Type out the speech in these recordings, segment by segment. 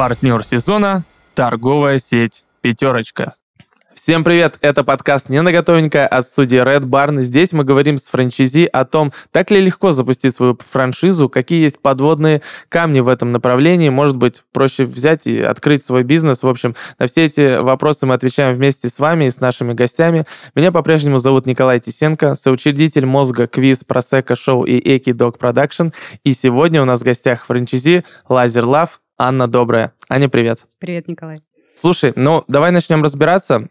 Партнер сезона – торговая сеть «Пятерочка». Всем привет! Это подкаст «Не на готовенькое» от студии Red Barn. Здесь мы говорим с франчайзи о том, так ли легко запустить свою франшизу, какие есть подводные камни в этом направлении, может быть, проще взять и открыть свой бизнес. В общем, на все эти вопросы мы отвечаем вместе с вами и с нашими гостями. Меня по-прежнему зовут Николай Тисенко, соучредитель мозга, квиз, просека шоу и Эки Док Продакшн. И сегодня у нас в гостях франчизи Лазер Лав. Анна Добрая. Аня, привет. Привет, Николай. Слушай, ну давай начнем разбираться.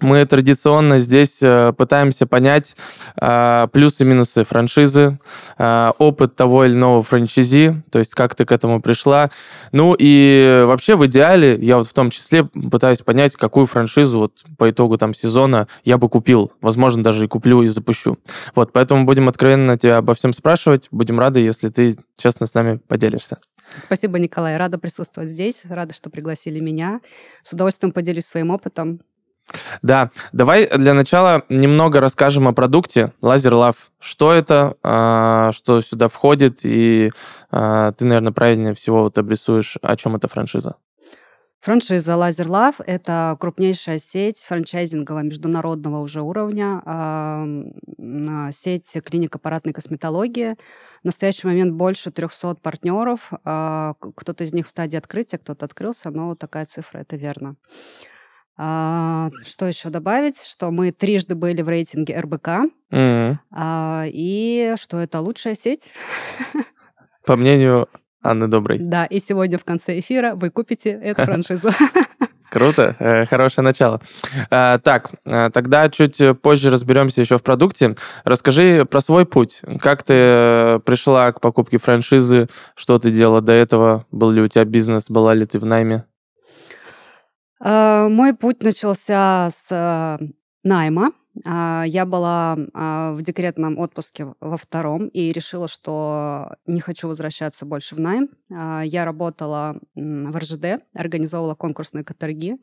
Мы традиционно здесь э, пытаемся понять э, плюсы и минусы франшизы, э, опыт того или иного франчизи, то есть как ты к этому пришла. Ну и вообще в идеале я вот в том числе пытаюсь понять, какую франшизу вот по итогу там сезона я бы купил. Возможно, даже и куплю и запущу. Вот, поэтому будем откровенно тебя обо всем спрашивать. Будем рады, если ты честно с нами поделишься. Спасибо, Николай. Рада присутствовать здесь. Рада, что пригласили меня. С удовольствием поделюсь своим опытом. Да, давай для начала немного расскажем о продукте Laser Love. Что это, а, что сюда входит, и а, ты, наверное, правильнее всего вот обрисуешь, о чем эта франшиза. Франшиза Love – это крупнейшая сеть франчайзингового международного уже уровня, сеть клиник аппаратной косметологии. В настоящий момент больше 300 партнеров. А, кто-то из них в стадии открытия, кто-то открылся, но такая цифра – это верно. А, что еще добавить? Что мы трижды были в рейтинге РБК, mm-hmm. а, и что это лучшая сеть. По мнению Анны Доброй. Да, и сегодня в конце эфира вы купите эту франшизу. Круто, э, хорошее начало. А, так, э, тогда чуть позже разберемся еще в продукте. Расскажи про свой путь. Как ты э, пришла к покупке франшизы? Что ты делала до этого? Был ли у тебя бизнес? Была ли ты в найме? Э, мой путь начался с э, найма. А, я была а, в декретном отпуске во втором и решила, что не хочу возвращаться больше в найм. А, я работала в РЖД, организовывала конкурсные торги.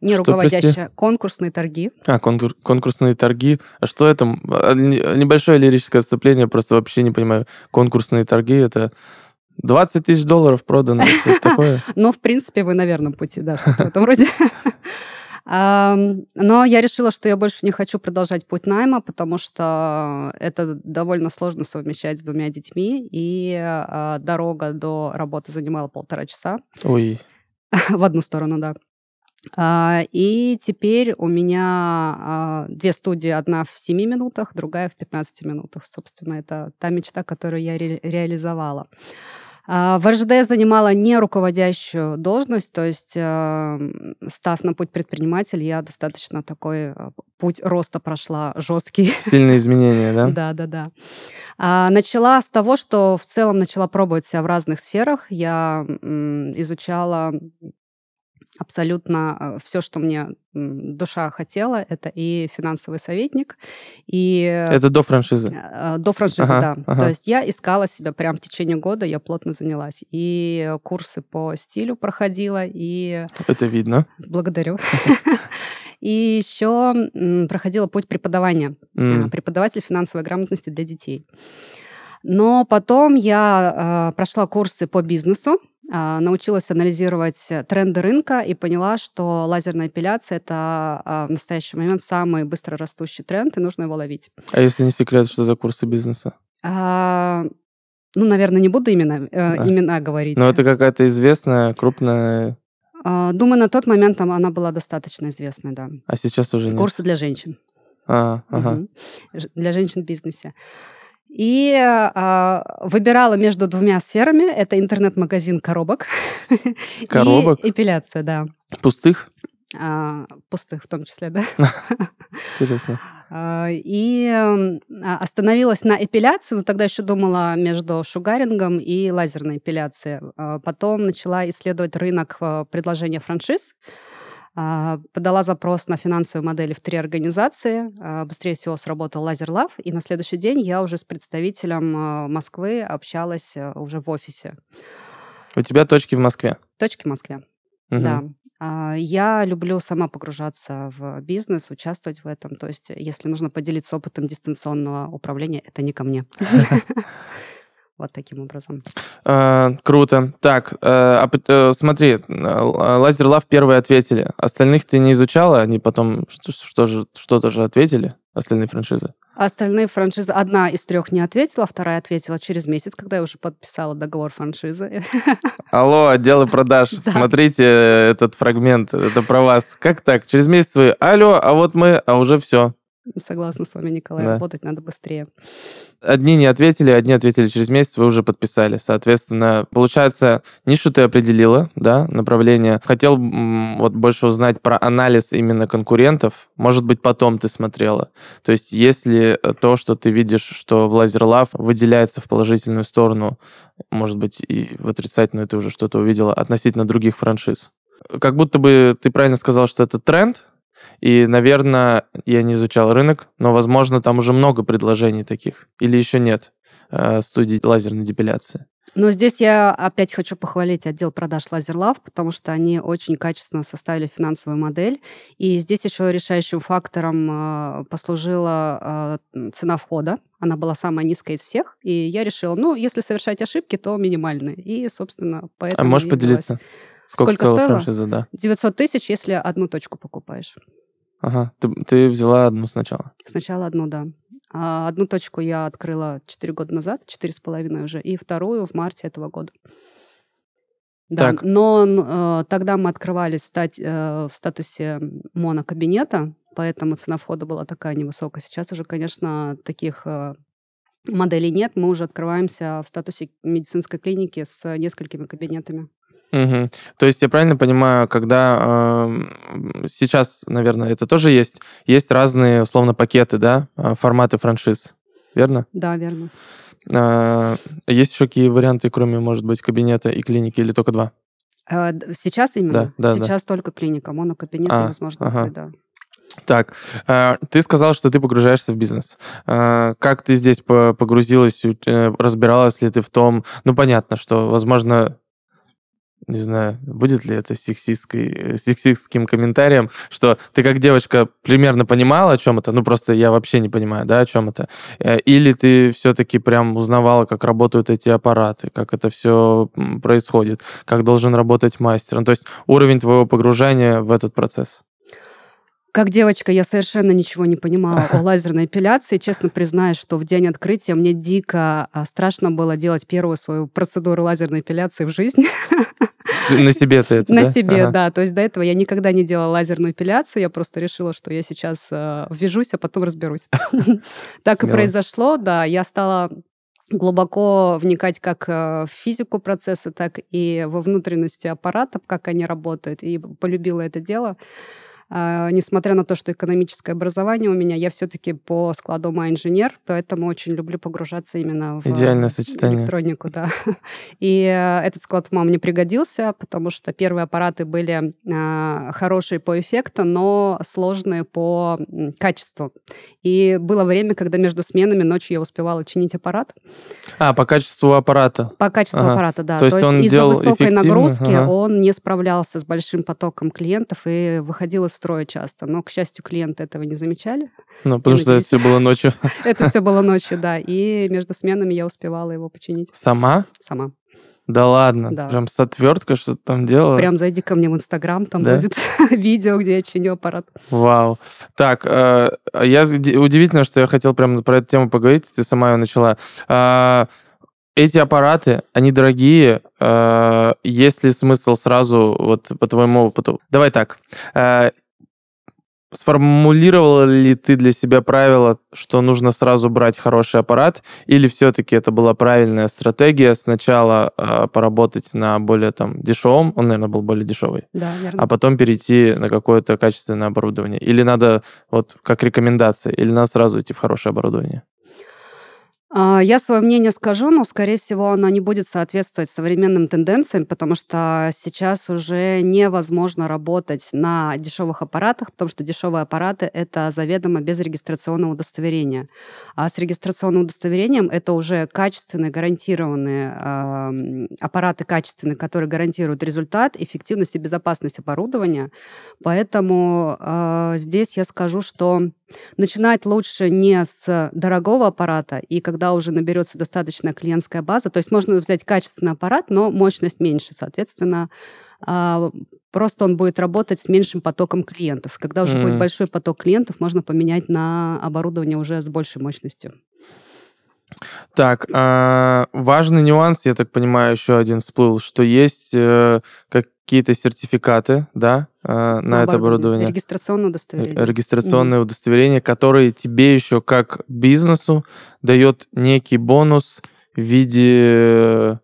Не что, руководящие, прости? конкурсные торги. А, конкур, конкурсные торги. А что это? Небольшое лирическое отступление, просто вообще не понимаю. Конкурсные торги — это 20 тысяч долларов продано, такое. Ну, в принципе, вы на верном пути, да, что-то в этом роде. Но я решила, что я больше не хочу продолжать путь найма, потому что это довольно сложно совмещать с двумя детьми, и а, дорога до работы занимала полтора часа. Ой. В одну сторону, да. А, и теперь у меня а, две студии, одна в 7 минутах, другая в 15 минутах. Собственно, это та мечта, которую я ре- реализовала. А, в РЖД занимала не руководящую должность, то есть, эм, став на путь предпринимателя, я достаточно такой э, путь роста прошла жесткий. Сильные изменения, да? Да, да, да. А, начала с того, что в целом начала пробовать себя в разных сферах. Я изучала абсолютно э, все, что мне душа хотела, это и финансовый советник, и... Это до франшизы? Э, до франшизы, ага, да. Ага. То есть я искала себя прям в течение года, я плотно занялась. И курсы по стилю проходила, и... Это видно. Благодарю. И еще проходила путь преподавания. Mm. Преподаватель финансовой грамотности для детей. Но потом я э, прошла курсы по бизнесу, а, научилась анализировать тренды рынка и поняла, что лазерная эпиляция это а, в настоящий момент самый быстро растущий тренд, и нужно его ловить. А если не секрет, что за курсы бизнеса? А, ну, наверное, не буду именно, э, да. имена говорить. Но это какая-то известная, крупная... А, думаю, на тот момент она была достаточно известной, да. А сейчас уже нет? Курсы для женщин. А, ага. Угу. Для женщин в бизнесе. И э, выбирала между двумя сферами. Это интернет-магазин коробок. Коробок? И эпиляция, да. Пустых? А, пустых в том числе, да. Интересно. А, и остановилась на эпиляции, но тогда еще думала между шугарингом и лазерной эпиляцией. А потом начала исследовать рынок э, предложения франшиз. А, подала запрос на финансовые модели в три организации. А, быстрее всего сработал Laser Love. И на следующий день я уже с представителем а, Москвы общалась уже в офисе. У тебя точки в Москве? Точки в Москве, угу. да. Я люблю сама погружаться в бизнес, участвовать в этом. То есть, если нужно поделиться опытом дистанционного управления, это не ко мне. Вот таким образом. А, круто. Так, а, а, смотри, Laser Love первые ответили. Остальных ты не изучала? Они потом что, что же, что-то же ответили, остальные франшизы? Остальные франшизы, одна из трех не ответила, вторая ответила через месяц, когда я уже подписала договор франшизы. Алло, отделы продаж, да. смотрите этот фрагмент, это про вас. Как так? Через месяц вы, алло, а вот мы, а уже все. Согласна с вами, Николай, да. работать надо быстрее. Одни не ответили, одни ответили через месяц, вы уже подписали. Соответственно, получается, нишу ты определила, да, направление. Хотел вот больше узнать про анализ именно конкурентов. Может быть, потом ты смотрела. То есть, если то, что ты видишь, что в Laser Love выделяется в положительную сторону, может быть, и в отрицательную ты уже что-то увидела относительно других франшиз. Как будто бы ты правильно сказал, что это тренд, и, наверное, я не изучал рынок, но, возможно, там уже много предложений таких. Или еще нет э, студий лазерной депиляции. Но здесь я опять хочу похвалить отдел продаж LaserLove, потому что они очень качественно составили финансовую модель. И здесь еще решающим фактором э, послужила э, цена входа. Она была самая низкая из всех. И я решила, ну, если совершать ошибки, то минимальные. И, собственно, поэтому... А можешь поделиться? Сколько, Сколько стоила франшиза, да? 900 тысяч, если одну точку покупаешь. Ага, ты, ты взяла одну сначала? Сначала одну, да. А одну точку я открыла 4 года назад, четыре с половиной уже, и вторую в марте этого года. Да, так. но э, тогда мы открывались стать, э, в статусе монокабинета, поэтому цена входа была такая невысокая. Сейчас уже, конечно, таких э, моделей нет. Мы уже открываемся в статусе медицинской клиники с несколькими кабинетами. Угу. То есть я правильно понимаю, когда э, сейчас, наверное, это тоже есть, есть разные, условно, пакеты, да, а, форматы франшиз, верно? Да, верно. Э, есть еще какие варианты, кроме, может быть, кабинета и клиники, или только два? Э, сейчас именно? Да, да, сейчас да. только клиника, монокабинет а, невозможно ага. да. Так, ты сказал, что ты погружаешься в бизнес. Как ты здесь погрузилась, э, разбиралась ли ты в том... Ну, понятно, что, возможно, не знаю, будет ли это сексистской, сексистским комментарием, что ты как девочка примерно понимала, о чем это, ну просто я вообще не понимаю, да, о чем это, э, или ты все-таки прям узнавала, как работают эти аппараты, как это все происходит, как должен работать мастер, ну, то есть уровень твоего погружения в этот процесс. Как девочка я совершенно ничего не понимала о лазерной эпиляции. Честно признаюсь, что в день открытия мне дико а, страшно было делать первую свою процедуру лазерной эпиляции в жизни. На себе ты это, На себе, да. То есть до этого я никогда не делала лазерную эпиляцию. Я просто решила, что я сейчас э, ввяжусь, а потом разберусь. Так и произошло, да. Я стала глубоко вникать как э, в физику процесса, так и во внутренности аппаратов, как они работают, и полюбила это дело. А, несмотря на то, что экономическое образование у меня, я все-таки по складу ума инженер, поэтому очень люблю погружаться именно в Идеальное сочетание. электронику. Да. И э, этот склад ума мне пригодился, потому что первые аппараты были э, хорошие по эффекту, но сложные по качеству. И было время, когда между сменами ночью я успевала чинить аппарат. А, по качеству аппарата. По качеству ага. аппарата, да. То есть, То есть из-за высокой нагрузки ага. он не справлялся с большим потоком клиентов и выходил из строя часто. Но, к счастью, клиенты этого не замечали. Ну, потому что это все было ночью. Это все было ночью, да. И между сменами я успевала его починить. Сама? Сама. Да ладно, да. прям с отверткой что-то там делала? Прям зайди ко мне в Инстаграм, там да? будет видео, где я чиню аппарат. Вау. Так, э, я удивительно, что я хотел прям про эту тему поговорить, ты сама ее начала. Э, эти аппараты, они дорогие. Э, есть ли смысл сразу, вот по твоему опыту? Давай так. Э, Сформулировала ли ты для себя правило, что нужно сразу брать хороший аппарат, или все-таки это была правильная стратегия сначала э, поработать на более там дешевом, он, наверное, был более дешевый, да, верно. а потом перейти на какое-то качественное оборудование? Или надо, вот как рекомендация, или надо сразу идти в хорошее оборудование? А, я свое мнение скажу, но, скорее всего, оно не будет соответствовать современным тенденциям, потому что сейчас уже невозможно работать на дешевых аппаратах, потому что дешевые аппараты — это заведомо без регистрационного удостоверения. А с регистрационным удостоверением это уже качественные, гарантированные э, аппараты, качественные, которые гарантируют результат, эффективность и безопасность оборудования. Поэтому э, здесь я скажу, что начинать лучше не с дорогого аппарата, и когда уже наберется достаточная клиентская база, то есть можно взять качественный аппарат, но мощность меньше, соответственно, а, просто он будет работать с меньшим потоком клиентов. Когда уже mm-hmm. будет большой поток клиентов, можно поменять на оборудование уже с большей мощностью. Так, э, важный нюанс, я так понимаю, еще один всплыл, что есть э, какие-то сертификаты, да, э, на, на это оборудование. Регистрационное удостоверение. Регистрационное mm. удостоверение, которое тебе еще как бизнесу дает некий бонус в виде,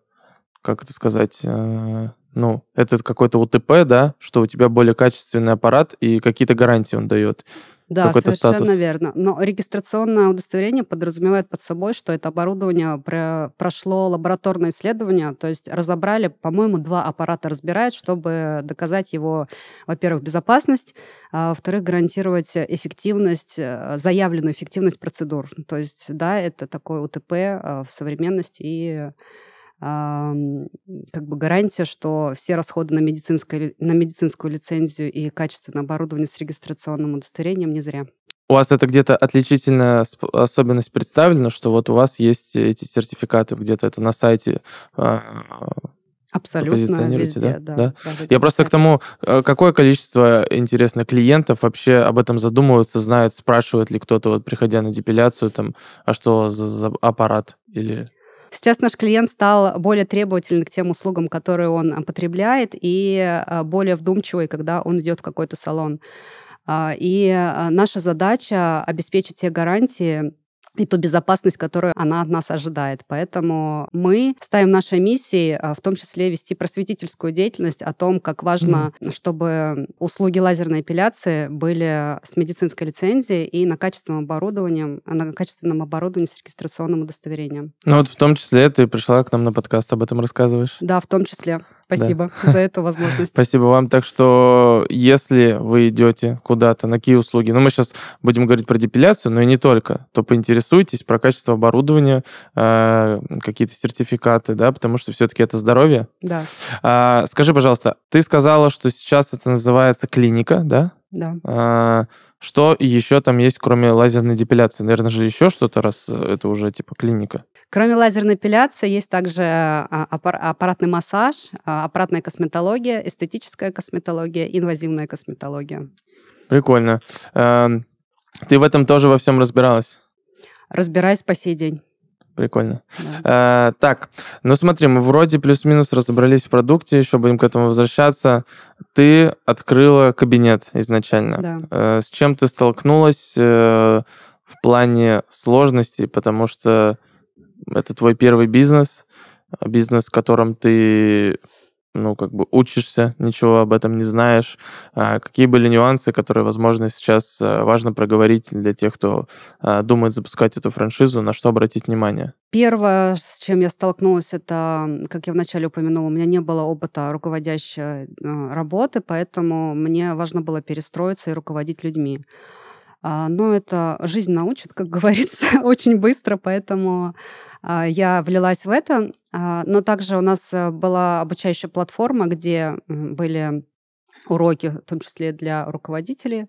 как это сказать, э, ну, это какой-то УТП, да, что у тебя более качественный аппарат и какие-то гарантии он дает. Да, совершенно статус. верно. Но регистрационное удостоверение подразумевает под собой, что это оборудование про прошло лабораторное исследование, то есть разобрали, по-моему, два аппарата разбирают, чтобы доказать его, во-первых, безопасность, а во-вторых, гарантировать эффективность, э, заявленную эффективность процедур. То есть, да, это такой УТП э, в современности и как бы гарантия, что все расходы на, медицинское, на медицинскую лицензию и качественное оборудование с регистрационным удостоверением не зря. У вас это где-то отличительная особенность представлена, что вот у вас есть эти сертификаты, где-то это на сайте а, Абсолютно везде, да? да. да? Я просто к тому, э, какое количество, интересно, клиентов вообще об этом задумываются, знают, спрашивает ли кто-то, вот приходя на депиляцию, там, а что за, за аппарат или Сейчас наш клиент стал более требовательным к тем услугам, которые он потребляет, и а, более вдумчивый, когда он идет в какой-то салон. А, и а, наша задача обеспечить те гарантии, и ту безопасность, которую она от нас ожидает. Поэтому мы ставим нашей миссией в том числе вести просветительскую деятельность о том, как важно, mm. чтобы услуги лазерной эпиляции были с медицинской лицензией и на качественном оборудовании, на качественном оборудовании с регистрационным удостоверением. Ну вот в том числе ты пришла к нам на подкаст, об этом рассказываешь. Да, в том числе. Спасибо да. за эту возможность. Спасибо вам. Так что, если вы идете куда-то, на какие услуги, ну, мы сейчас будем говорить про депиляцию, но и не только, то поинтересуйтесь про качество оборудования, э, какие-то сертификаты, да, потому что все-таки это здоровье. Да. А, скажи, пожалуйста, ты сказала, что сейчас это называется клиника, да? Да. А, что еще там есть, кроме лазерной депиляции? Наверное же еще что-то, раз это уже типа клиника. Кроме лазерной эпиляции есть также а, аппаратный массаж, а, аппаратная косметология, эстетическая косметология, инвазивная косметология. Прикольно. Эм, ты в этом тоже во всем разбиралась? Разбираюсь по сей день. Прикольно. Да. Э, так, ну смотри, мы вроде плюс-минус разобрались в продукте, еще будем к этому возвращаться. Ты открыла кабинет изначально. Да. Э, с чем ты столкнулась э, в плане сложностей, потому что это твой первый бизнес, бизнес, в котором ты ну, как бы учишься, ничего об этом не знаешь. А какие были нюансы, которые, возможно, сейчас э, важно проговорить для тех, кто а, думает запускать эту франшизу, на что обратить внимание? Первое, с чем я столкнулась, это, как я вначале упомянула, у меня не было опыта руководящей э, работы, поэтому мне важно было перестроиться и руководить людьми. А, но это жизнь научит, как говорится, очень быстро, поэтому а, я влилась в это. А, но также у нас э, была обучающая платформа, где были уроки, в том числе для руководителей.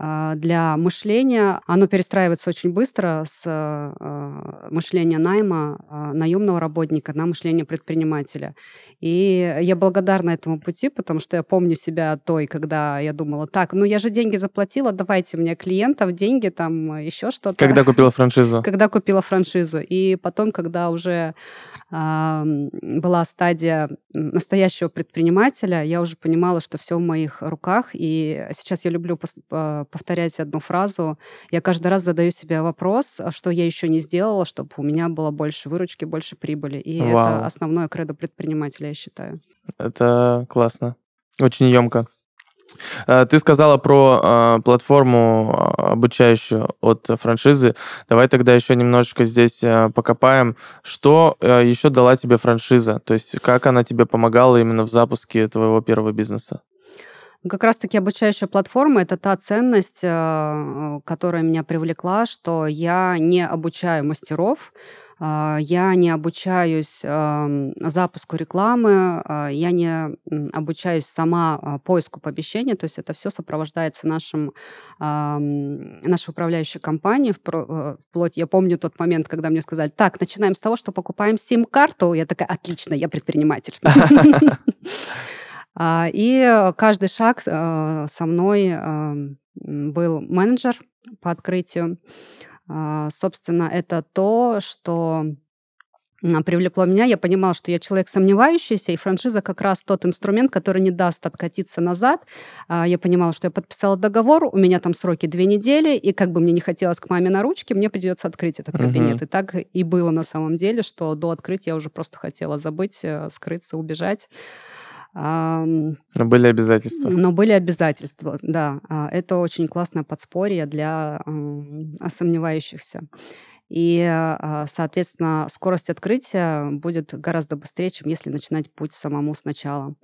А, для мышления. Оно перестраивается очень быстро с а, мышления найма, а, наемного работника на мышление предпринимателя. И я благодарна этому пути, потому что я помню себя той, когда я думала, так, ну я же деньги заплатила, давайте мне клиентов, деньги, там еще что-то. Когда купила франшизу? Когда купила франшизу. И потом, когда уже была стадия настоящего предпринимателя, я уже понимала, что все в моих руках. И сейчас я люблю повторять одну фразу. Я каждый раз задаю себе вопрос, а что я еще не сделала, чтобы у меня было больше выручки, больше прибыли. И Вау. это основное кредо предпринимателя, я считаю. Это классно. Очень емко. Э, ты сказала про э, платформу а, обучающую от франшизы. Давай тогда еще немножечко здесь э, покопаем. Что э, еще дала тебе франшиза? То есть как она тебе помогала именно в запуске твоего первого бизнеса? Как раз-таки обучающая платформа — это та ценность, э, которая меня привлекла, что я не обучаю мастеров, а, я не обучаюсь запуску рекламы, а, я не обучаюсь сама поиску помещения, то есть это все сопровождается нашим, нашей управляющей компанией. Э, вплоть, я помню тот момент, когда мне сказали, так, начинаем с того, что покупаем сим-карту. Я такая, отлично, я предприниматель. И каждый шаг э, со мной был менеджер по открытию. А, собственно, это то, что привлекло меня. Я понимала, что я человек сомневающийся, и франшиза как раз тот инструмент, который не даст откатиться назад. А, я понимала, что я подписала договор, у меня там сроки две недели, и как бы мне не хотелось к маме на ручке, мне придется открыть этот кабинет. Uh-huh. И так и было на самом деле, что до открытия я уже просто хотела забыть, э, скрыться, убежать. Но были обязательства. Но были обязательства, да. А, это очень классное подспорье для сомневающихся. И, а, соответственно, скорость открытия будет гораздо быстрее, чем если начинать путь самому сначала.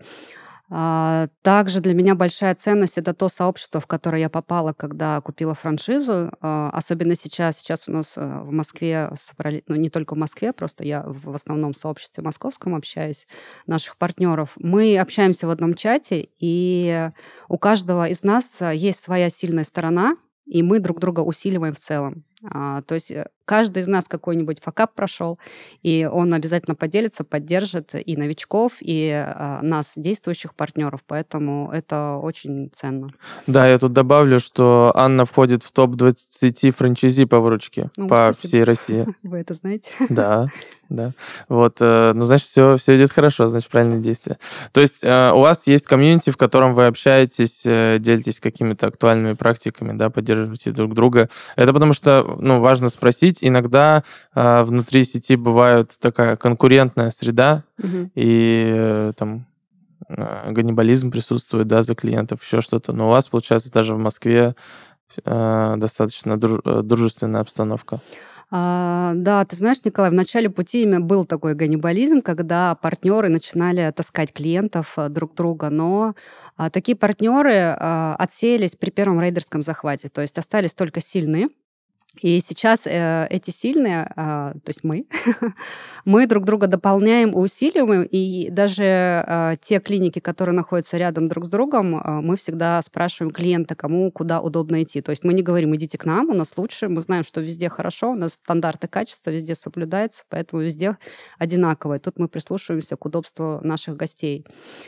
А, также для меня большая ценность это то сообщество, в которое я попала, когда купила франшизу. А, особенно сейчас. Сейчас у нас э, в Москве собрали, ну не только в Москве, просто я в основном в сообществе московском общаюсь, наших партнеров. Мы общаемся в одном чате, и у каждого из нас есть своя сильная сторона, и мы друг друга усиливаем в целом. А, то есть э, каждый из нас какой-нибудь факап прошел, и он обязательно поделится, поддержит и новичков, и а, нас, действующих партнеров, поэтому это очень ценно. Да, я тут добавлю, что Анна входит в топ-20 франчайзи по выручке ну, по спасибо. всей России. Вы это знаете? Да, да. Вот, э, ну, значит, все, все идет хорошо, значит, правильные действия. То есть э, у вас есть комьюнити, в котором вы общаетесь, делитесь какими-то актуальными практиками, да, поддерживаете друг друга. Это потому что ну, важно спросить. Иногда э, внутри сети бывает такая конкурентная среда, угу. и э, там э, ганнибализм присутствует, да, за клиентов, еще что-то. Но у вас, получается, даже в Москве э, достаточно э, дружественная обстановка. А, да, ты знаешь, Николай, в начале пути именно был такой ганнибализм, когда партнеры начинали таскать клиентов э, друг друга, но а, такие партнеры а, отсеялись при первом рейдерском захвате, то есть остались только сильные, и сейчас э, эти сильные, э, то есть мы, мы друг друга дополняем усиливаем, и даже э, те клиники, которые находятся рядом друг с другом, э, мы всегда спрашиваем клиента, кому куда удобно идти. То есть мы не говорим, идите к нам, у нас лучше, мы знаем, что везде хорошо, у нас стандарты качества везде соблюдаются, поэтому везде одинаковые. Тут мы прислушиваемся к удобству наших гостей.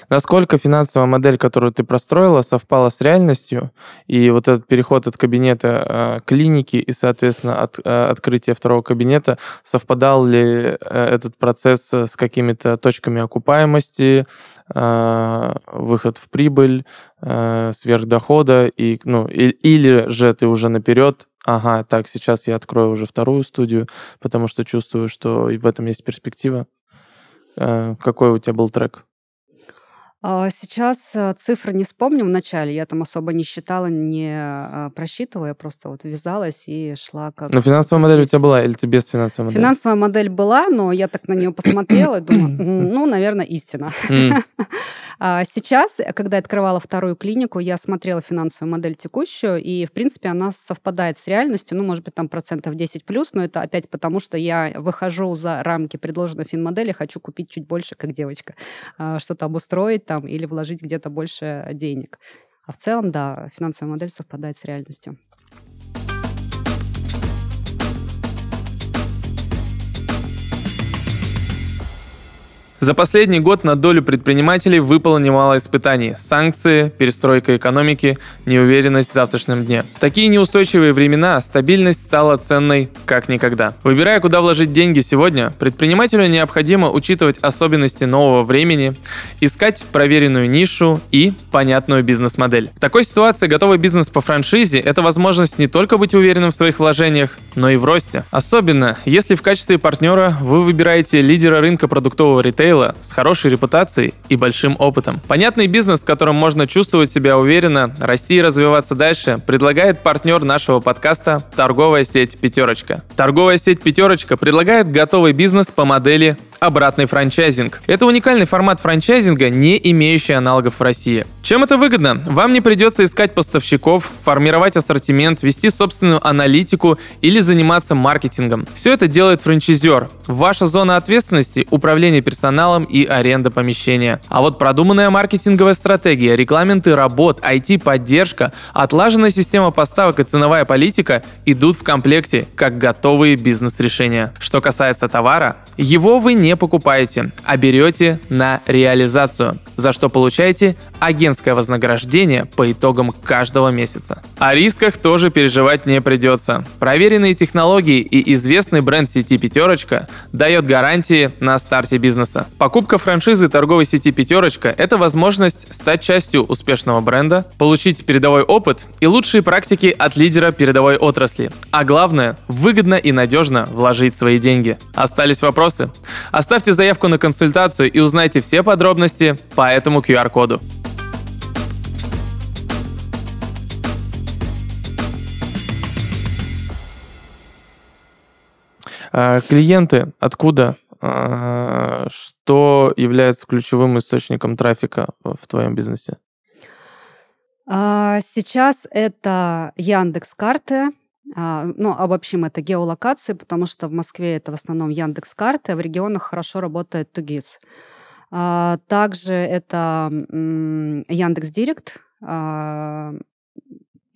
Насколько финансовая модель, которую ты простроила, совпала с реальностью, и вот этот переход от кабинета э, клиники и, соответственно, соответственно, от, э, открытия второго кабинета, совпадал ли э, этот процесс с какими-то точками окупаемости, э, выход в прибыль, сверхдохода, и, ну, или же ты уже наперед ага, так, сейчас я открою уже вторую студию, потому что чувствую, что в этом есть перспектива. Какой у тебя был трек? А, сейчас э, цифры не вспомню в начале, я там особо не считала, не а, просчитывала, я просто вот вязалась и шла как... Но финансовая модель у тебя была или ты без финансовой модели? Финансовая модель была, но я так на нее посмотрела и думаю, ну, наверное, истина. А сейчас, когда я открывала вторую клинику, я смотрела финансовую модель текущую, и, в принципе, она совпадает с реальностью, ну, может быть, там процентов 10 плюс, но это опять потому, что я выхожу за рамки предложенной финмодели, хочу купить чуть больше, как девочка, что-то обустроить там или вложить где-то больше денег. А в целом, да, финансовая модель совпадает с реальностью. За последний год на долю предпринимателей выпало немало испытаний. Санкции, перестройка экономики, неуверенность в завтрашнем дне. В такие неустойчивые времена стабильность стала ценной как никогда. Выбирая, куда вложить деньги сегодня, предпринимателю необходимо учитывать особенности нового времени, искать проверенную нишу и понятную бизнес-модель. В такой ситуации готовый бизнес по франшизе – это возможность не только быть уверенным в своих вложениях, но и в росте. Особенно, если в качестве партнера вы выбираете лидера рынка продуктового ритейла ритейла с хорошей репутацией и большим опытом. Понятный бизнес, в котором можно чувствовать себя уверенно, расти и развиваться дальше, предлагает партнер нашего подкаста торговая сеть «Пятерочка». Торговая сеть «Пятерочка» предлагает готовый бизнес по модели обратный франчайзинг. Это уникальный формат франчайзинга, не имеющий аналогов в России. Чем это выгодно? Вам не придется искать поставщиков, формировать ассортимент, вести собственную аналитику или заниматься маркетингом. Все это делает франчайзер. Ваша зона ответственности – управление персоналом и аренда помещения. А вот продуманная маркетинговая стратегия, регламенты работ, IT-поддержка, отлаженная система поставок и ценовая политика идут в комплекте как готовые бизнес-решения. Что касается товара, его вы не покупаете, а берете на реализацию, за что получаете агентское вознаграждение по итогам каждого месяца. О рисках тоже переживать не придется. Проверенные технологии и известный бренд сети «Пятерочка» дает гарантии на старте бизнеса. Покупка франшизы торговой сети «Пятерочка» — это возможность стать частью успешного бренда, получить передовой опыт и лучшие практики от лидера передовой отрасли. А главное — выгодно и надежно вложить свои деньги. Остались вопросы? Оставьте заявку на консультацию и узнайте все подробности по этому QR-коду. А, клиенты откуда? А, что является ключевым источником трафика в твоем бизнесе? А, сейчас это Яндекс карты. Ну, обобщим это геолокации, потому что в Москве это в основном Яндекс карты, а в регионах хорошо работает Тугис. Также это Яндекс Директ.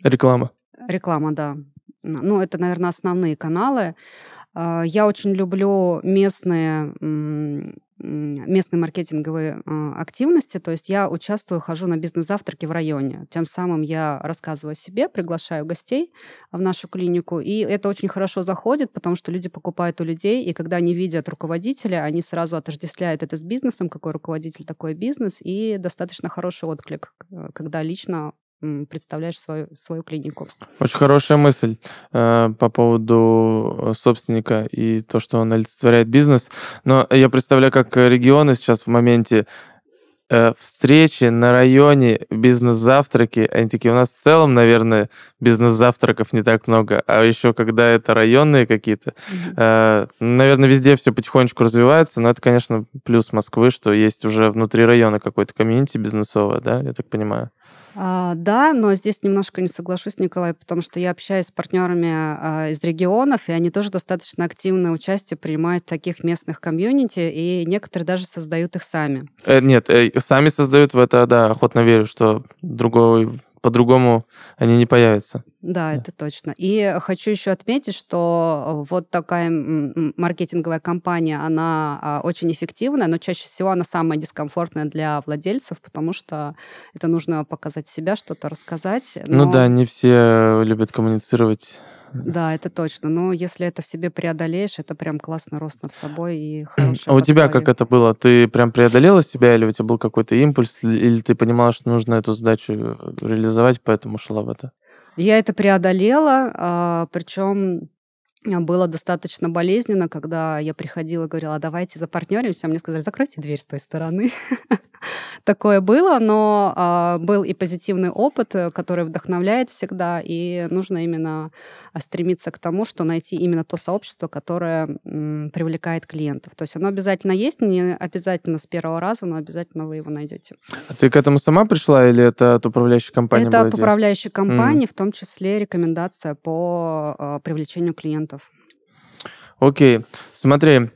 Реклама. Реклама, да. Ну, это, наверное, основные каналы. А, я очень люблю местные местные маркетинговые а, активности, то есть я участвую, хожу на бизнес-завтраки в районе. Тем самым я рассказываю о себе, приглашаю гостей в нашу клинику, и это очень хорошо заходит, потому что люди покупают у людей, и когда они видят руководителя, они сразу отождествляют это с бизнесом, какой руководитель такой бизнес, и достаточно хороший отклик, когда лично представляешь свою, свою клинику. Очень хорошая мысль э, по поводу э, собственника и то, что он олицетворяет бизнес. Но я представляю, как регионы сейчас в моменте э, встречи на районе, бизнес-завтраки, они такие, у нас в целом, наверное, бизнес-завтраков не так много, а еще когда это районные какие-то, э, наверное, везде все потихонечку развивается, но это, конечно, плюс Москвы, что есть уже внутри района какой-то комьюнити бизнесовое, да, я так понимаю. А, да, но здесь немножко не соглашусь, Николай, потому что я общаюсь с партнерами а, из регионов, и они тоже достаточно активное участие принимают в таких местных комьюнити, и некоторые даже создают их сами. Э, нет, э, сами создают в это, да, охотно верю, что другой по-другому они не появятся. Да, это точно. И хочу еще отметить, что вот такая маркетинговая кампания, она а, очень эффективная, но чаще всего она самая дискомфортная для владельцев, потому что это нужно показать себя, что-то рассказать. Ну но... Ну да, не все любят коммуницировать да, это точно. Но если это в себе преодолеешь, это прям классный рост над собой и хороший. А у тебя как это было? Ты прям преодолела себя, или у тебя был какой-то импульс, или ты понимала, что нужно эту задачу реализовать, поэтому шла в это? Я это преодолела, а, причем было достаточно болезненно, когда я приходила и говорила, давайте запартнеримся. Мне сказали, закройте дверь с той стороны. Такое было, но э, был и позитивный опыт, э, который вдохновляет всегда, и нужно именно а, стремиться к тому, что найти именно то сообщество, которое привлекает клиентов. То есть оно обязательно есть, не обязательно с первого раза, но обязательно вы его найдете. А ты к этому сама пришла или это от управляющей компании? Это от управляющей компании, в том числе рекомендация по привлечению клиентов. Окей, смотри,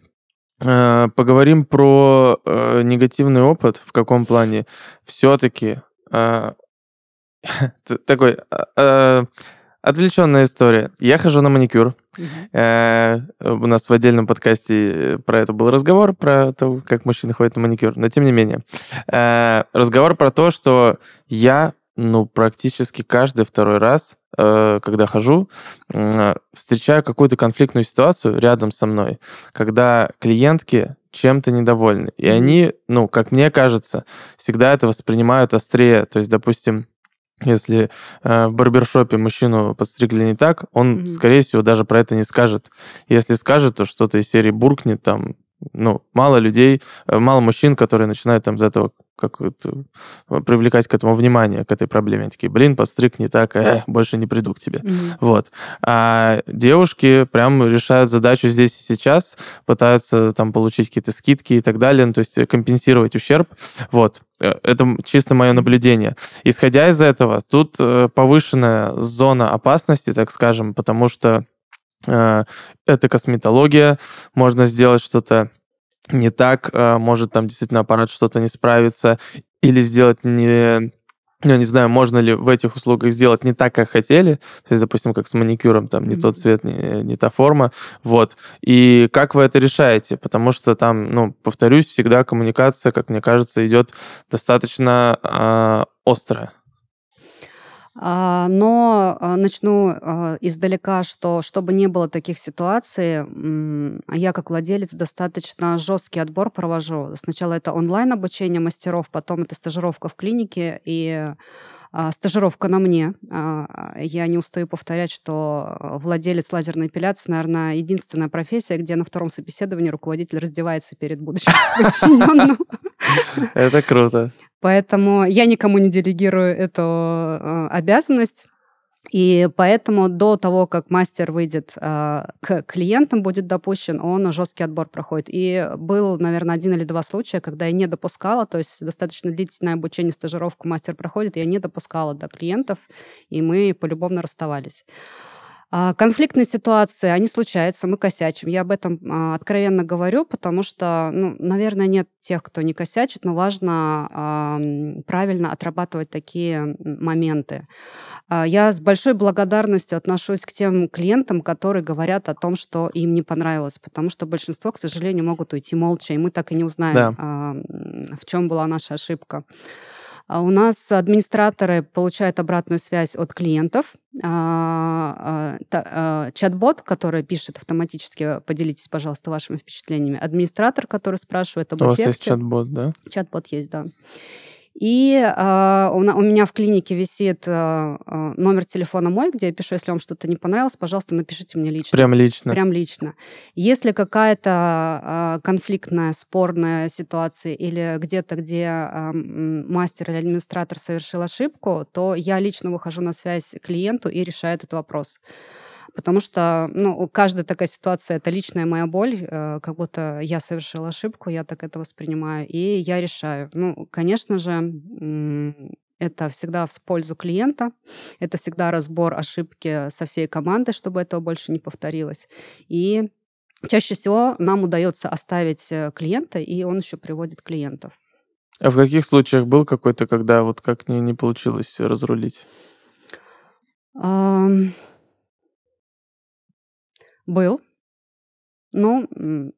Э, поговорим про э, негативный опыт. В каком плане? Все-таки э, такой э, отвлеченная история. Я хожу на маникюр. У нас в отдельном подкасте про это был разговор, про то, как мужчины ходят на маникюр. Но тем не менее. Разговор про то, что я ну, практически каждый второй раз, когда хожу, встречаю какую-то конфликтную ситуацию рядом со мной, когда клиентки чем-то недовольны. И они, ну, как мне кажется, всегда это воспринимают острее. То есть, допустим, если э, в барбершопе мужчину подстригли не так, он, mm-hmm. скорее всего, даже про это не скажет. Если скажет, то что-то из серии буркнет там. Ну, мало людей, э, мало мужчин, которые начинают там из этого как вот, э, привлекать к этому внимание, к этой проблеме. Они такие, блин, подстриг не так, э, больше не приду к тебе. Мгм. Вот. А девушки прям решают задачу здесь и сейчас, пытаются там получить какие-то скидки и так далее, ну, то есть компенсировать ущерб. Вот. Э, Это чисто мое наблюдение. Исходя из этого, тут э, повышенная зона опасности, так скажем, потому что э, это косметология, можно сделать что-то не так, э, может там действительно аппарат что-то не справится, или сделать не... Я не знаю, можно ли в этих услугах сделать не так, как хотели. То есть, допустим, как с маникюром, там не тот цвет, не, не та форма. Вот. И как вы это решаете? Потому что там, ну, повторюсь, всегда коммуникация, как мне кажется, идет достаточно а, острая. А, Но а, начну а, издалека, что чтобы не было таких ситуаций, я как владелец достаточно жесткий отбор провожу. Сначала это онлайн обучение мастеров, потом это стажировка в клинике и стажировка на мне. Я не устаю повторять, что владелец лазерной эпиляции, наверное, единственная профессия, где на втором собеседовании руководитель раздевается перед будущим подчиненным. Это круто. Поэтому я никому не делегирую эту э, обязанность. И поэтому до того, как мастер выйдет э, к клиентам, будет допущен, он жесткий отбор проходит. И был, наверное, один или два случая, когда я не допускала, то есть достаточно длительное обучение, стажировку мастер проходит, я не допускала до клиентов, и мы полюбовно расставались. А, Конфликтные ситуации, они случаются, мы косячим. Я об этом а, откровенно говорю, потому что, ну, наверное, нет тех, кто не косячит, но важно а, правильно отрабатывать такие моменты. Я с большой благодарностью отношусь к тем клиентам, которые говорят о том, что им не понравилось, потому что большинство, к сожалению, могут уйти молча, и мы так и не узнаем, Да. в чем была наша ошибка. А У нас администраторы получают обратную связь от клиентов. А, а, Чат-бот, который пишет автоматически, поделитесь, пожалуйста, вашими впечатлениями. Администратор, который спрашивает об У вас есть эффекте. чат-бот, да? Чат-бот есть, да. И а, у, у меня в клинике висит а, номер телефона мой, где я пишу, если вам что-то не понравилось, пожалуйста, напишите мне лично. Прям лично. Прям лично. Если какая-то а, конфликтная, спорная ситуация или где-то, где м, мастер или администратор совершил ошибку, то я лично выхожу на связь клиенту и решаю этот вопрос. Потому что ну, каждая такая ситуация — это личная моя боль, э, как будто я совершила ошибку, я так это воспринимаю, и я решаю. Ну, конечно же, это всегда в пользу клиента, это всегда разбор ошибки со всей командой, чтобы этого больше не повторилось. И чаще всего нам удается оставить э, клиента, и он еще приводит клиентов. А в каких случаях был какой-то, когда вот как не, не получилось разрулить? Был. Ну,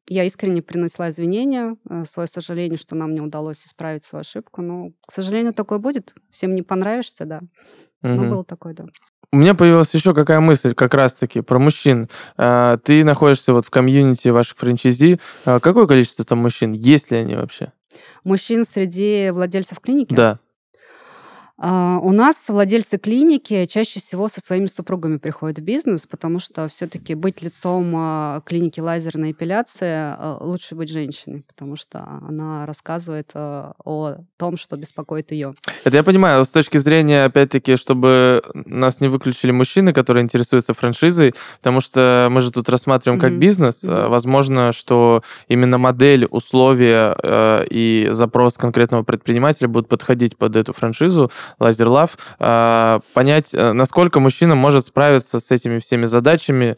я искренне принесла извинения, э, свое сожаление, что нам не удалось исправить свою ошибку. Но, к сожалению, такое будет. Всем не понравишься, да. Но Мгм. был такой, да. У меня появилась еще какая мысль как раз-таки про мужчин. А, Ты находишься вот в комьюнити ваших франчайзи. А Какое количество там мужчин? Есть ли они вообще? Мужчин среди владельцев клиники? Да. А, У нас владельцы клиники чаще всего со своими супругами приходят в бизнес, потому что все-таки быть лицом а, клиники лазерной эпиляции а, лучше быть женщиной, потому что она рассказывает о том, что беспокоит ее. Это я понимаю, с точки зрения, опять-таки, чтобы нас не выключили мужчины, которые интересуются франшизой, потому что мы же тут рассматриваем как Мгм. бизнес. Возможно, что именно модель, условия и запрос конкретного предпринимателя будут подходить под эту франшизу Laser Love. А, Понять, э, насколько мужчина может справиться с этими всеми задачами.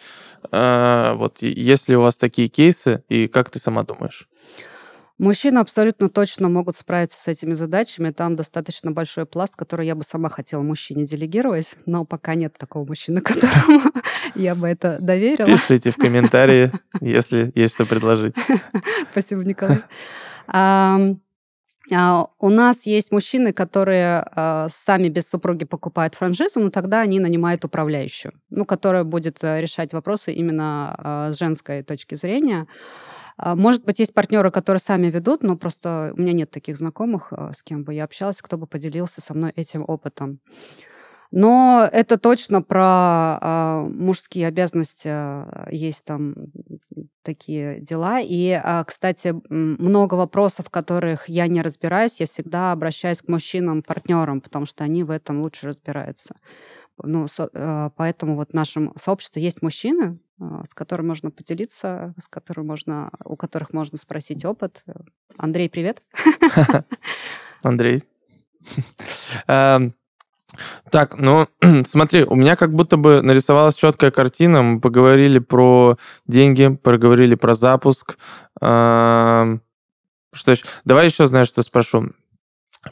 А, Вот, и есть ли у вас такие кейсы, и как ты сама думаешь? Мужчины абсолютно точно могут справиться с этими задачами. Там достаточно большой пласт, который я бы сама хотела мужчине делегировать, но пока нет такого мужчины, которому я бы это доверила. Пишите в комментарии, если есть что предложить. Спасибо, Николай. А, У нас есть мужчины, которые а, сами без супруги покупают франшизу, но тогда они нанимают управляющую, ну, которая будет э, решать вопросы именно а, с женской точки зрения. Может быть, есть партнеры, которые сами ведут, но просто у меня нет таких знакомых, а, с кем бы я общалась, кто бы поделился со мной этим опытом. Но это точно про э, мужские обязанности. э, Есть там такие дела. И, а, кстати, много вопросов, в которых я не разбираюсь, я всегда обращаюсь к мужчинам-партнерам, потому что они в этом лучше разбираются. Ну, со- э, поэтому вот в нашем сообществе есть мужчины, э, с которыми можно поделиться, с которыми можно, у которых можно спросить опыт. Андрей, привет. Андрей. Так, ну, смотри, у меня как будто бы нарисовалась четкая картина. Мы поговорили про деньги, поговорили про запуск. Что еще? Давай еще, знаешь, что спрошу.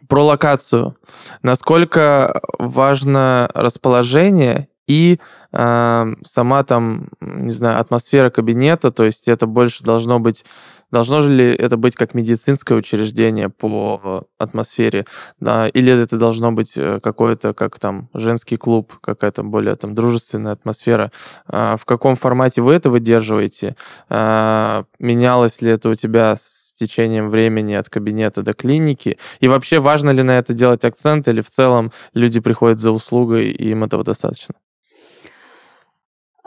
Про локацию. Насколько важно расположение и эм, сама там, не знаю, атмосфера кабинета, то есть это больше должно быть Должно же ли это быть как медицинское учреждение по атмосфере, да, или это должно быть э, какое-то, как там, женский клуб, какая-то более там дружественная атмосфера? А, В каком формате вы это выдерживаете? А, Менялось ли это у тебя с течением времени от кабинета до клиники? И вообще важно ли на это делать акцент, или в целом люди приходят за услугой, и им этого достаточно?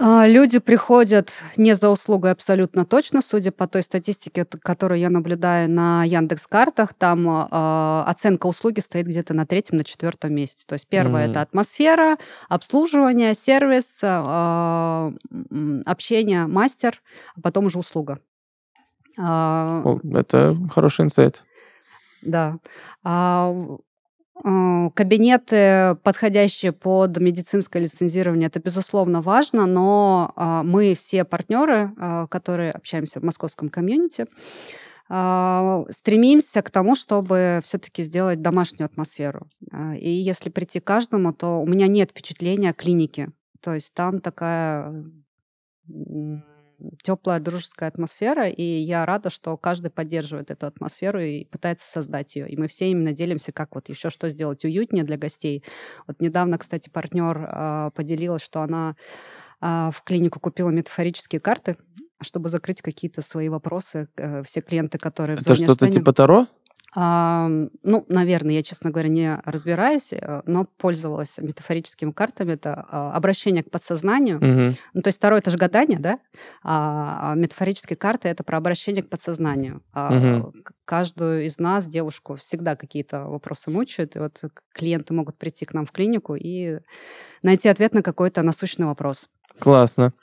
А, Люди приходят не за услугой абсолютно точно, судя по той статистике, которую я наблюдаю на Яндекс Картах, там а, оценка услуги стоит где-то на третьем, на четвертом месте. То есть первое Мгм. это атмосфера, обслуживание, сервис, м, общение, мастер, а потом уже услуга. О, Это хороший инсайт. да. А, Кабинеты, подходящие под медицинское лицензирование, это, безусловно, важно, но а, мы все партнеры, а, которые общаемся в московском комьюнити, а, стремимся к тому, чтобы все-таки сделать домашнюю атмосферу. И если прийти к каждому, то у меня нет впечатления клиники. То есть там такая теплая дружеская атмосфера, и я рада, что каждый поддерживает эту атмосферу и пытается создать ее. И мы все именно делимся, как вот еще что сделать уютнее для гостей. Вот недавно, кстати, партнер а, поделилась, что она а, в клинику купила метафорические карты, чтобы закрыть какие-то свои вопросы. Э, Все клиенты, которые Это что-то типа Таро? А, ну, наверное, я, честно говоря, не разбираюсь, э, но пользовалась метафорическими картами. Это а, обращение к подсознанию. Мгм. Ну, то есть второе это же гадание, да? А, а метафорические карты это про обращение к подсознанию. А, к- Каждую из нас, девушку, всегда какие-то вопросы мучают. И вот клиенты могут прийти к нам в клинику и найти ответ на какой-то насущный вопрос. Классно.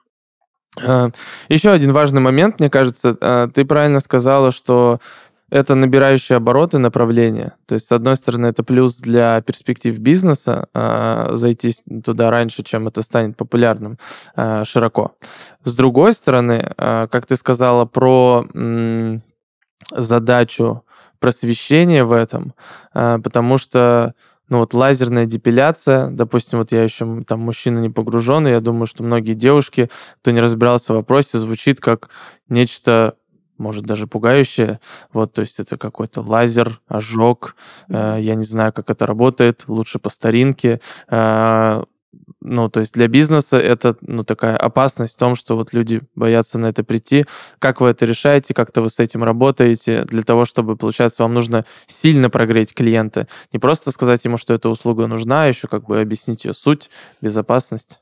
А, Еще один важный момент, мне кажется, ты правильно сказала, что это набирающие обороты направление. То есть, с одной стороны, это плюс для перспектив бизнеса а, зайти туда раньше, чем это станет популярным а, широко. С другой стороны, а, как ты сказала про м, задачу просвещения в этом, а, потому что ну вот лазерная депиляция, допустим, вот я еще там мужчина не погруженный, я думаю, что многие девушки, кто не разбирался в вопросе, звучит как нечто может даже пугающее, вот, то есть это какой-то лазер, ожог, э, я не знаю, как это работает, лучше по старинке, э, ну, то есть для бизнеса это, ну, такая опасность в том, что вот люди боятся на это прийти. Как вы это решаете, как-то вы с этим работаете? Для того, чтобы, получается, вам нужно сильно прогреть клиента. Не просто сказать ему, что эта услуга нужна, а еще как бы объяснить ее суть, безопасность.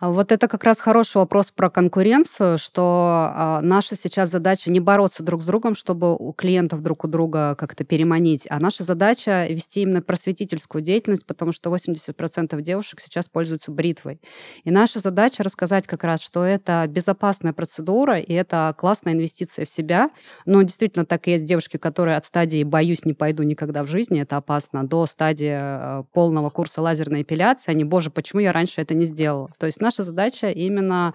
А Вот это как раз хороший вопрос про конкуренцию, что а, наша сейчас задача не бороться друг с другом, чтобы у клиентов друг у друга как-то переманить, а наша задача вести именно просветительскую деятельность, потому что 80% девушек сейчас пользуются бритвой. И наша задача рассказать как раз, что это безопасная процедура, и это классная инвестиция в себя. Но действительно так и есть девушки, которые от стадии «боюсь, не пойду никогда в жизни», это опасно, до стадии э, полного курса лазерной эпиляции, они, боже, почему я раньше это не сделала? То есть наша задача именно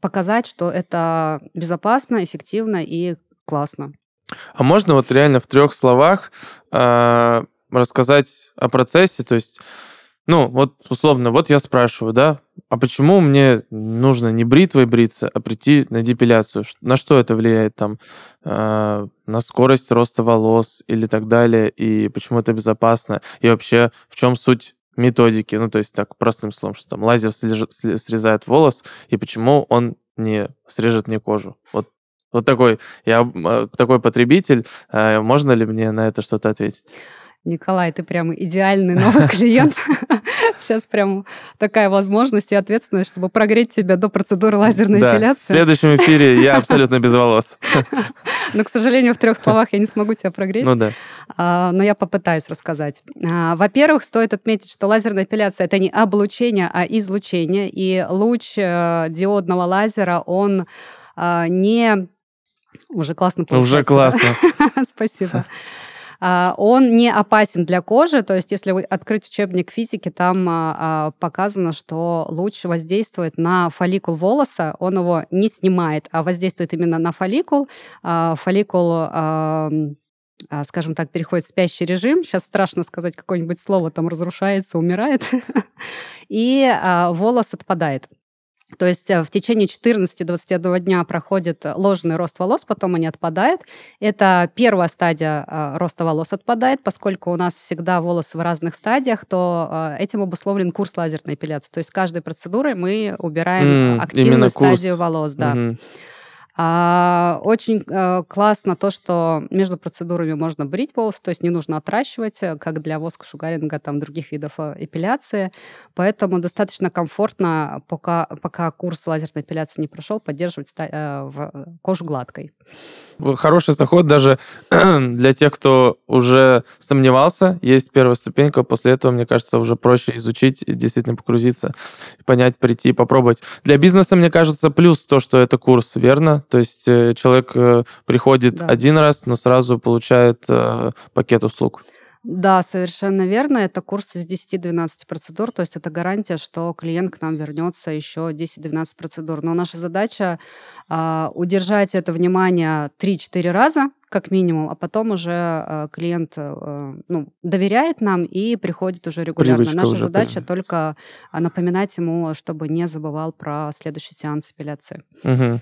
показать, что это безопасно, эффективно и классно. А можно вот реально в трех словах э, рассказать о процессе? То есть, ну, вот условно, вот я спрашиваю, да, а почему мне нужно не бритвой бриться, а прийти на депиляцию? На что это влияет там? э, на скорость роста волос или так далее? И почему это безопасно? И вообще, в чем суть методики? Ну, то есть так, простым словом, что там лазер срезает волос, и почему он не срежет мне кожу? Вот вот такой, я э, такой потребитель, э, можно ли мне на это что-то ответить? Николай, ты прям идеальный новый клиент. Сейчас прям такая возможность и ответственность, чтобы прогреть тебя до процедуры лазерной эпиляции. В следующем эфире я абсолютно без волос. Но, к сожалению, в трех словах я не смогу тебя прогреть. Ну да. А, но я попытаюсь рассказать. А, во-первых, стоит отметить, что лазерная эпиляция это не облучение, а излучение. И луч э, диодного лазера, он а, не уже классно получается. Уже классно. Спасибо. А, он не опасен для кожи, то есть если вы открыть учебник физики, там а, а, показано, что луч воздействует на фолликул волоса, он его не снимает, а воздействует именно на фолликул. Фолликул скажем так, переходит в спящий режим. Сейчас страшно сказать какое-нибудь слово, там разрушается, умирает. И волос отпадает. То есть э, в течение 14-21 дня проходит ложный рост волос, потом они отпадают. Это первая стадия э, роста волос отпадает, поскольку у нас всегда волосы в разных стадиях, то э, этим обусловлен курс лазерной эпиляции. То есть каждой процедурой мы убираем mm, активную стадию волос. Да. Mm-hmm. А, очень а, классно то, что между процедурами можно брить волосы, то есть не нужно отращивать, э, как для воска шугаринга, там других видов э, эпиляции. Поэтому достаточно комфортно, пока, пока курс лазерной эпиляции не прошел, поддерживать э, кожу гладкой. Хороший заход даже для тех, кто уже сомневался. Есть первая ступенька, после этого, мне кажется, уже проще изучить, действительно погрузиться, понять, прийти, попробовать. Для бизнеса, мне кажется, плюс то, что это курс, верно? То есть э, человек э, приходит да. один раз, но сразу получает э, пакет услуг. Да, совершенно верно. Это курс из 10-12 процедур, то есть это гарантия, что клиент к нам вернется еще 10-12 процедур. Но наша задача э, удержать это внимание 3-4 раза, как минимум, а потом уже э, клиент э, ну, доверяет нам и приходит уже регулярно. Привычка Наша уже задача только напоминать ему, чтобы не забывал про следующий сеанс эпиляции. Угу.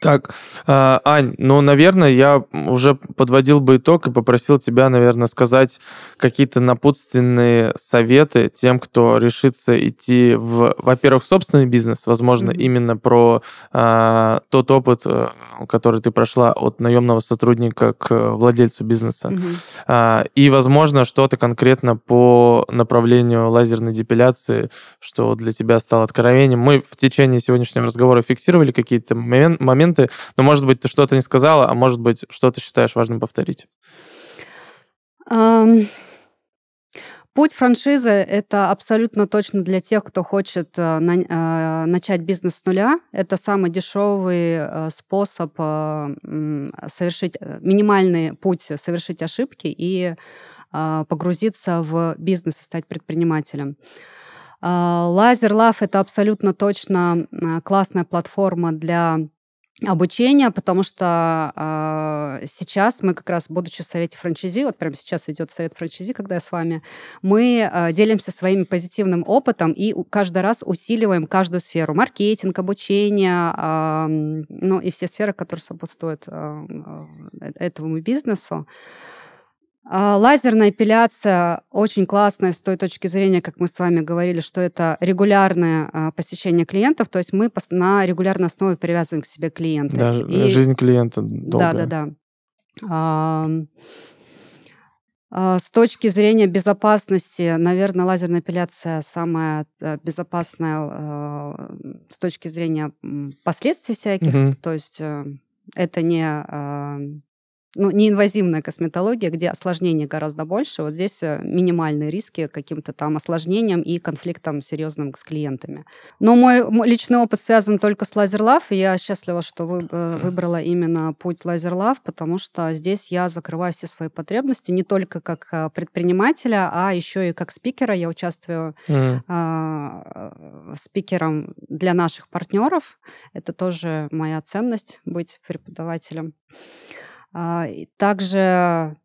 Так, а, Ань, ну, наверное, я уже подводил бы итог и попросил тебя, наверное, сказать какие-то напутственные советы тем, кто решится идти в, во-первых, собственный бизнес, возможно, mm-hmm. именно про а, тот опыт, э, который ты прошла от наемного сотрудника к владельцу бизнеса, mm-hmm. а, и, возможно, что-то конкретно по направлению лазерной депиляции, что для тебя стало откровением. Мы в течение сегодняшнего разговора фиксировали какие-то моменты, моменты, но, может быть, ты что-то не сказала, а может быть, что ты считаешь важным повторить? Um... Путь франшизы – это абсолютно точно для тех, кто хочет э, на, э, начать бизнес с нуля. Это самый дешевый э, способ э, совершить э, минимальный путь, совершить ошибки и погрузиться в бизнес и стать предпринимателем. Лазер Love – это абсолютно точно классная платформа для обучения, потому что э, сейчас мы как раз, будучи в совете франчайзи, вот прямо сейчас идет совет франчайзи, когда я с вами, мы э, делимся своим позитивным опытом и каждый раз усиливаем каждую сферу. Маркетинг, обучение, э, ну и все сферы, которые сопутствуют э, этому бизнесу. А, лазерная эпиляция очень классная с той точки зрения, как мы с вами говорили, что это регулярное а, посещение клиентов, то есть мы на регулярной основе привязываем к себе клиента. Да, И... жизнь клиента долгая. Да, да, да. С точки зрения безопасности, наверное, лазерная эпиляция самая э, безопасная с точки зрения последствий всяких. Угу. То есть э, это не ну, неинвазивная косметология, где осложнений гораздо больше. Вот здесь э, минимальные риски каким-то там осложнениям и конфликтам серьезным с клиентами. Но мой, мой личный опыт связан только с Лазерлав, и я счастлива, что вы, э, выбрала именно путь Лазерлав, потому что здесь я закрываю все свои потребности не только как э, предпринимателя, а еще и как спикера. Я участвую mm-hmm. э, спикером для наших партнеров. Это тоже моя ценность быть преподавателем. А, также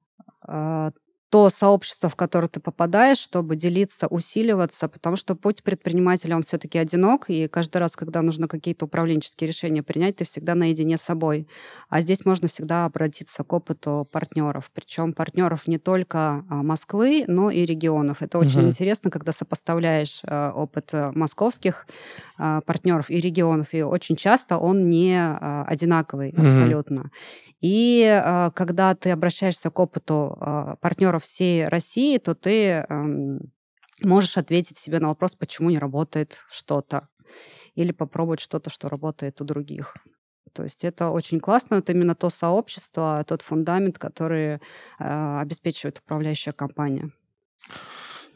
а, то сообщество, в которое ты попадаешь, чтобы делиться, усиливаться, потому что путь предпринимателя, он все-таки одинок, и каждый раз, когда нужно какие-то управленческие решения принять, ты всегда наедине с собой. А здесь можно всегда обратиться к опыту партнеров, причем партнеров не только а, Москвы, но и регионов. Это очень угу. интересно, когда сопоставляешь опыт э, московских партнеров и регионов, и очень часто он не одинаковый угу. абсолютно. И когда ты обращаешься к опыту партнеров партнеров всей России, то ты эм, можешь ответить себе на вопрос, почему не работает что-то. Или попробовать что-то, что работает у других. То есть это очень классно, это именно то сообщество, тот фундамент, который э, обеспечивает управляющая компания.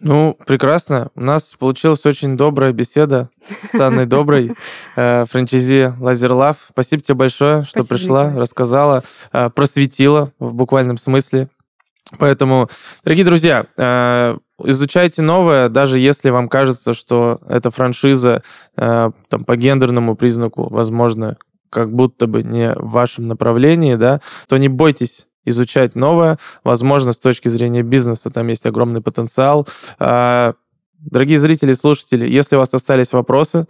Ну, прекрасно. У нас получилась очень добрая беседа с Анной Доброй, э, франчайзи Лазер Лав. Спасибо тебе большое, что Спасибо, пришла, Николай. рассказала, э, просветила в буквальном смысле. Поэтому, дорогие друзья, э, изучайте новое, даже если вам кажется, что эта франшиза э, там, по гендерному признаку, возможно, как будто бы не в вашем направлении, да, то не бойтесь изучать новое. Возможно, с точки зрения бизнеса там есть огромный потенциал. Дорогие зрители и слушатели, если у вас остались вопросы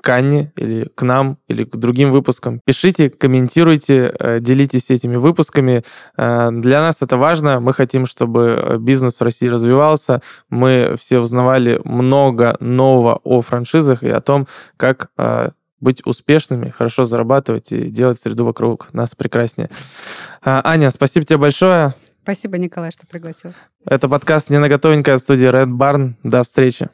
к Анне или к нам, или к другим выпускам, пишите, комментируйте, э, делитесь этими выпусками. Э, Для нас это важно. Мы хотим, чтобы бизнес в России развивался. Мы все узнавали много нового о франшизах и о том, как э, быть успешными, хорошо зарабатывать и делать среду вокруг нас прекраснее. Аня, спасибо тебе большое. Спасибо, Николай, что пригласил. Это подкаст «Не на готовенькая» студия Red Barn. До встречи.